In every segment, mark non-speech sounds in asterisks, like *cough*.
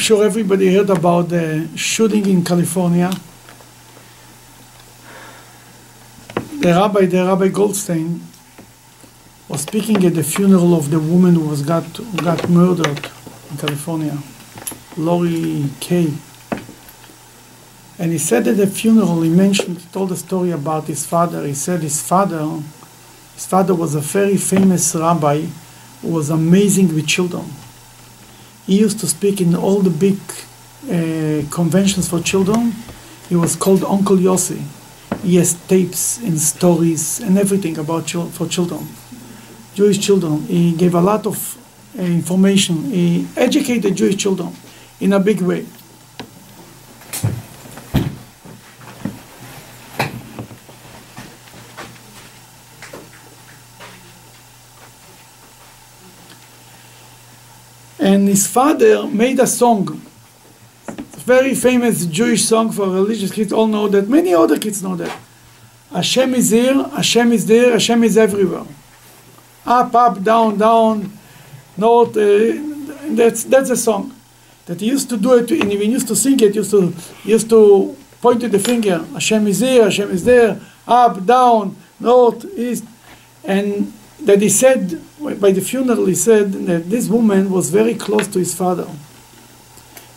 sure everybody heard about the shooting in California. The rabbi, the Rabbi Goldstein, was speaking at the funeral of the woman who was got got murdered in California, Lori Kaye. And he said at the funeral, he mentioned, he told a story about his father. He said his father, his father was a very famous rabbi who was amazing with children. He used to speak in all the big uh, conventions for children. He was called Uncle Yossi. He has tapes and stories and everything about for children, Jewish children. He gave a lot of uh, information. He educated Jewish children in a big way. And his father made a song, very famous Jewish song for religious kids. All know that. Many other kids know that. Hashem is here, Hashem is there, Hashem is everywhere. Up, up, down, down, north. Uh, that's that's a song that he used to do it. And he used to sing it. Used to used to point to the finger. Hashem is here, Hashem is there. Up, down, north, east, and that he said by the funeral he said that this woman was very close to his father.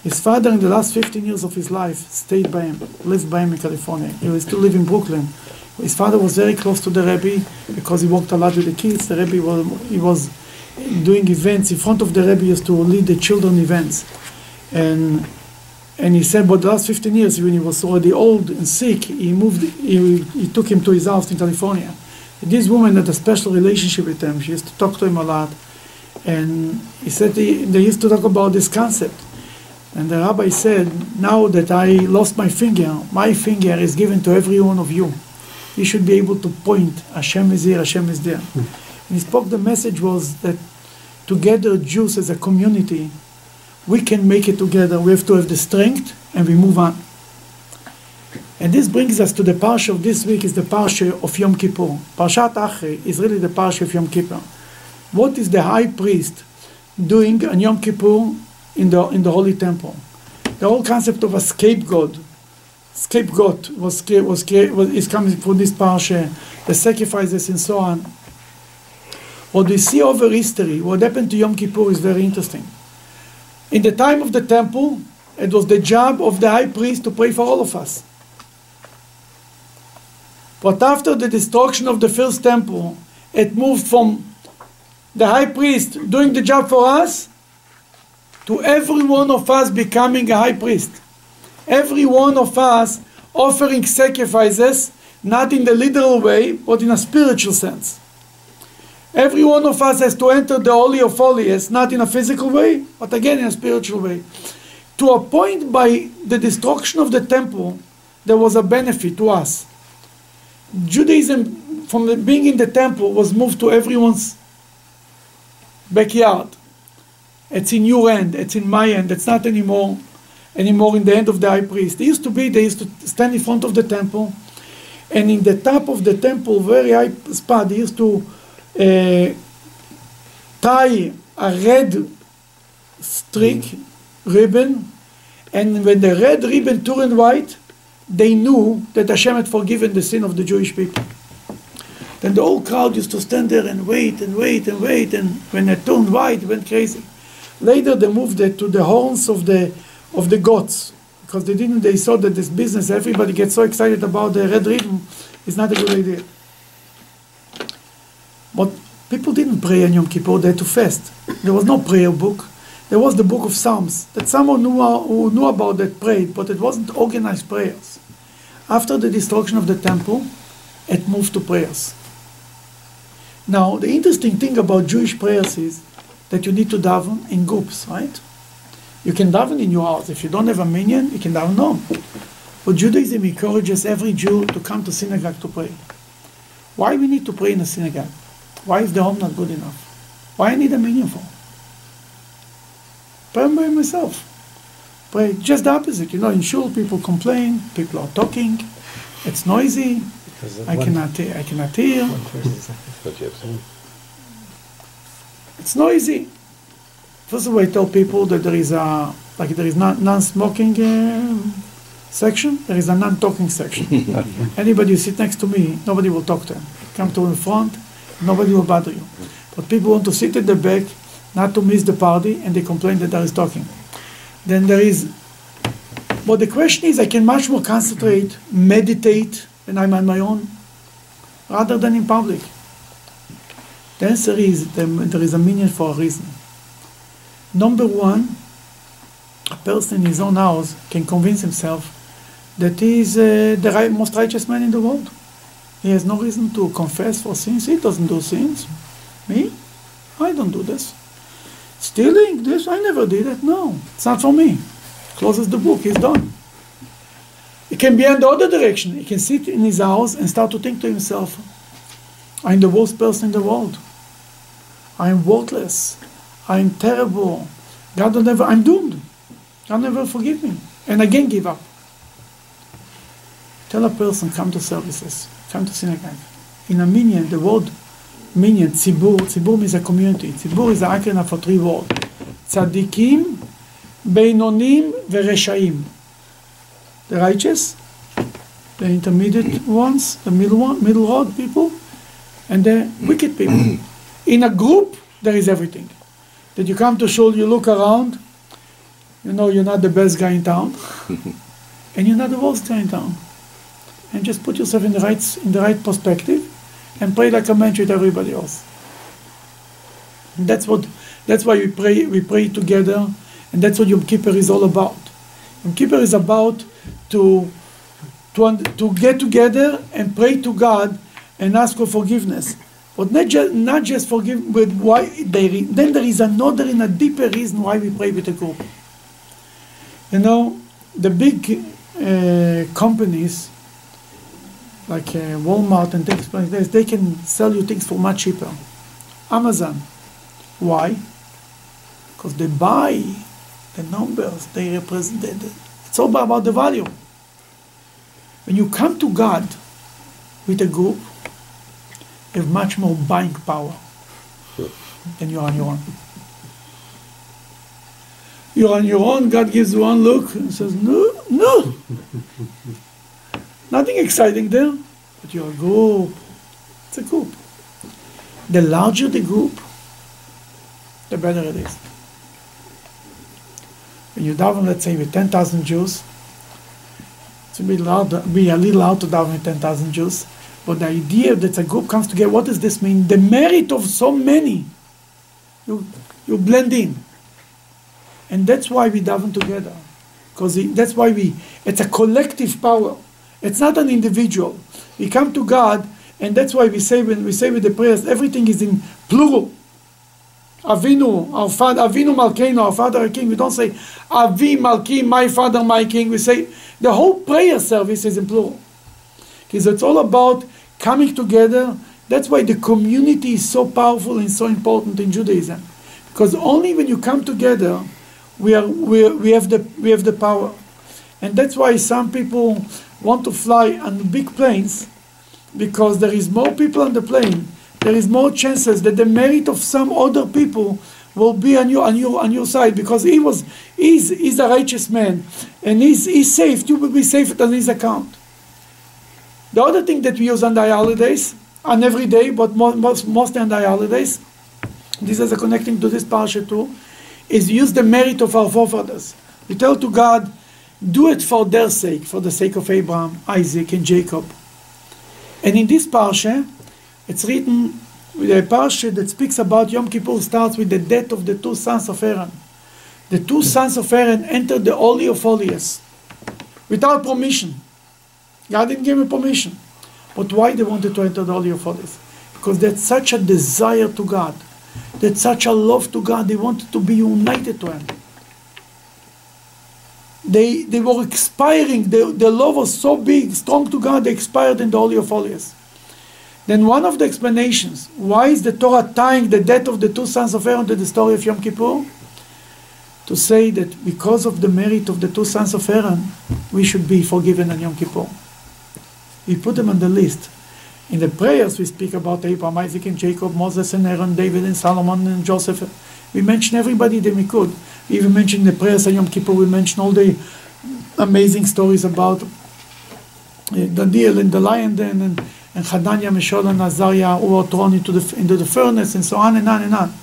His father in the last 15 years of his life stayed by him lived by him in california. He was still live in brooklyn. His father was very close to the rebbe because he worked a lot with the kids. The rebbe was he was doing events in front of the rebbe used to lead the children events. And and he said, but the last 15 years, when he was already old and sick, he moved, he, he took him to his house in California. This woman had a special relationship with him. She used to talk to him a lot. And he said he, they used to talk about this concept. And the rabbi said, now that I lost my finger, my finger is given to every one of you. You should be able to point, Hashem is here, Hashem is there. Hmm. And he spoke, the message was that together, Jews as a community, we can make it together. We have to have the strength and we move on. And this brings us to the parsha of this week is the parsha of Yom Kippur. Parshat Achrei is really the parsha of Yom Kippur. What is the high priest doing on Yom Kippur in the in the holy temple? The whole concept of a scapegoat, scapegoat was was, was is coming from this parsha, the sacrifices and so on. What we see over history, what happened to Yom Kippur is very interesting. In the time of the temple, it was the job of the high priest to pray for all of us. But after the destruction of the first temple, it moved from the high priest doing the job for us to every one of us becoming a high priest. Every one of us offering sacrifices, not in the literal way, but in a spiritual sense. Every one of us has to enter the Holy of Holies, not in a physical way, but again in a spiritual way. To a point by the destruction of the temple, there was a benefit to us. Judaism, from the, being in the temple, was moved to everyone's backyard. It's in your end, it's in my end, it's not anymore anymore in the end of the high priest. They used to be, they used to stand in front of the temple, and in the top of the temple, very high spot, they used to uh, tie a red streak ribbon, and when the red ribbon turned white, they knew that Hashem had forgiven the sin of the Jewish people. Then the whole crowd used to stand there and wait and wait and wait, and when it turned white, it went crazy. Later, they moved it to the horns of the of the goats because they didn't. They saw that this business, everybody gets so excited about the red ribbon, is not a good idea. But people didn't pray on Yom Kippur; they had to fast. There was no prayer book. There was the book of Psalms that someone knew, uh, who knew about that prayed, but it wasn't organized prayers. After the destruction of the temple, it moved to prayers. Now, the interesting thing about Jewish prayers is that you need to daven in groups, right? You can daven in your house. If you don't have a minyan, you can daven home. But Judaism encourages every Jew to come to synagogue to pray. Why we need to pray in a synagogue? Why is the home not good enough? Why I need a minyan for? Pray by myself. Pray just the opposite. You know, in shul people complain, people are talking, it's noisy, I cannot, I cannot hear. It's noisy. First of all, I tell people that there is a Like there is non- non-smoking uh, section, there is a non-talking section. *laughs* Anybody who sit next to me, nobody will talk to him. Come to the front, nobody will bother you. But people want to sit at the back, not to miss the party, and they complain that there is talking. Then there is, but the question is, I can much more concentrate, meditate when I'm on my own, rather than in public. The answer is there is a meaning for a reason. Number one, a person in his own house can convince himself that he is uh, the right, most righteous man in the world. He has no reason to confess for sins. He doesn't do sins. Me? I don't do this. Stealing? This? I never did it. No, it's not for me. Closes the book. He's done. He can be in the other direction. He can sit in his house and start to think to himself, I'm the worst person in the world. I'm worthless. I'm terrible. God will never, I'm doomed. God never forgive me. And again give up. Tell a person, come to services, come to synagogue. In a minyan, the word minyan, tzibur, tzibur means a community. Tzibur is the acronym for three words. Tzadikim, Beinonim, Vereshaim. The righteous, the intermediate ones, the middle one, middle road people, and the wicked people. In a group, there is everything. That you come to shul, you look around, you know you're not the best guy in town, *laughs* and you're not the worst guy in town. And just put yourself in the right in the right perspective, and pray like a man with everybody else. And that's what that's why we pray we pray together, and that's what Yom Kippur is all about. Yom Kippur is about to to, to get together and pray to God and ask for forgiveness. But not just, not just forgive, but why they, then there is another and a deeper reason why we pray with a group. You know, the big uh, companies like uh, Walmart and things like this, they can sell you things for much cheaper. Amazon, why? Because they buy the numbers, they represent. It's all about the value. When you come to God with a group, you have much more buying power than you are on your own. You're on your own, God gives one look and says, No, no. Nothing exciting there, but you're a group. It's a group. The larger the group, the better it is. When you daven, let's say, with 10,000 Jews, it's a bit loud, be a little loud to daven with 10,000 Jews, but the idea that a group comes together, what does this mean? The merit of so many, you, you blend in. And that's why we daven together. Because that's why we, it's a collective power. It's not an individual. We come to God, and that's why we say when we say with the prayers, everything is in plural. Avinu, our father, Avinu Malkeinu, our father, our king. We don't say Avi Malki, my father, my king. We say the whole prayer service is in plural. Because it's all about coming together. That's why the community is so powerful and so important in Judaism. Because only when you come together, we, are, we, we, have, the, we have the power. And that's why some people want to fly on big planes because there is more people on the plane there is more chances that the merit of some other people will be on your on your on your side because he was he's he's a righteous man and he's he's safe. You will be safe on his account. The other thing that we use on the holidays, on every day, but most, mostly on the holidays, this is a connecting to this parsha too, is use the merit of our forefathers. We tell to God, do it for their sake, for the sake of Abraham, Isaac, and Jacob. And in this parsha, it's written a parsha that speaks about Yom Kippur starts with the death of the two sons of Aaron. The two sons of Aaron entered the Holy of Holies without permission. God didn't give them permission. But why they wanted to enter the Holy of Holies? Because that's such a desire to God. That's such a love to God. They wanted to be united to Him. They, they were expiring. The, the love was so big, strong to God, they expired in the Holy of Holies. Then one of the explanations, why is the Torah tying the death of the two sons of Aaron to the story of Yom Kippur? To say that because of the merit of the two sons of Aaron, we should be forgiven on Yom Kippur. We put them on the list. In the prayers we speak about Abraham, Isaac and Jacob, Moses and Aaron, David and Solomon and Joseph. We mention everybody that we could. Even mentioned the prayers on Yom Kippur, we mention all the amazing stories about uh, Daniel and the lion den and, and Chananya, Mishael, and Azariah who were thrown into the, into the furnace and so on and on and on.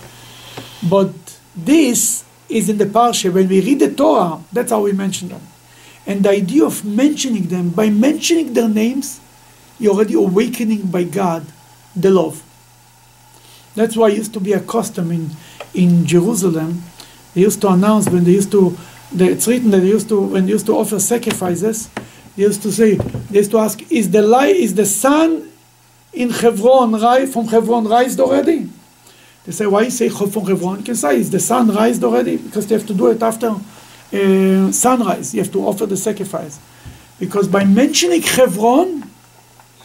But this is in the Parsha. When we read the Torah, that's how we mention them. And the idea of mentioning them, by mentioning their names, you're already awakening by God the love. That's why it used to be a custom in, in Jerusalem. They used to announce when they used to, it's written that they used to, when they used to offer sacrifices, they used to say, they used to ask, is the light, is the sun in Hebron, from Hebron raised already? They say, why say from Hebron? You can say, is the sun raised already? Because they have to do it after uh, sunrise. You have to offer the sacrifice. Because by mentioning Hebron,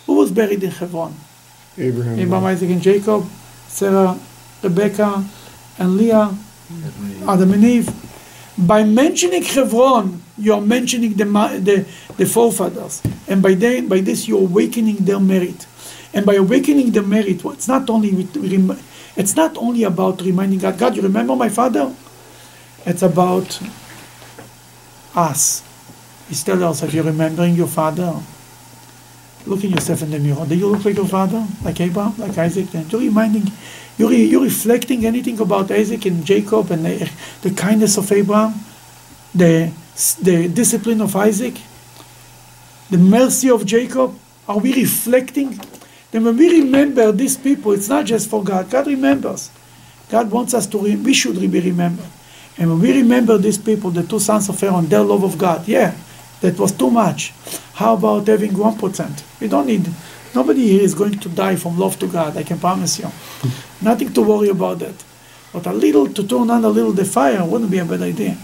who was buried in Hebron? Abraham. Abraham, Isaac, and Jacob, Sarah, Rebecca, and Leah, Adam and Eve. By mentioning Hebron, you are mentioning the, the, the forefathers. And by, by this, you're awakening their merit. And by awakening the merit, well, it's not only it's not only about reminding God, God, you remember my father? It's about us. It's telling us, if you're remembering your father, look at yourself in the mirror. Do you look like your father, like Abraham, like Isaac? And you're reminding, you're, you're reflecting anything about Isaac and Jacob and the, the kindness of Abraham, the, the discipline of Isaac, the mercy of Jacob. Are we reflecting? Then when we remember these people, it's not just for God. God remembers. God wants us to, re- we should be remembered. And when we remember these people, the two sons of Aaron, their love of God, yeah, that was too much. How about having 1%? We don't need, nobody here is going to die from love to God, I can promise you. *laughs* Nothing to worry about that. But a little, to turn on a little the fire wouldn't be a bad idea.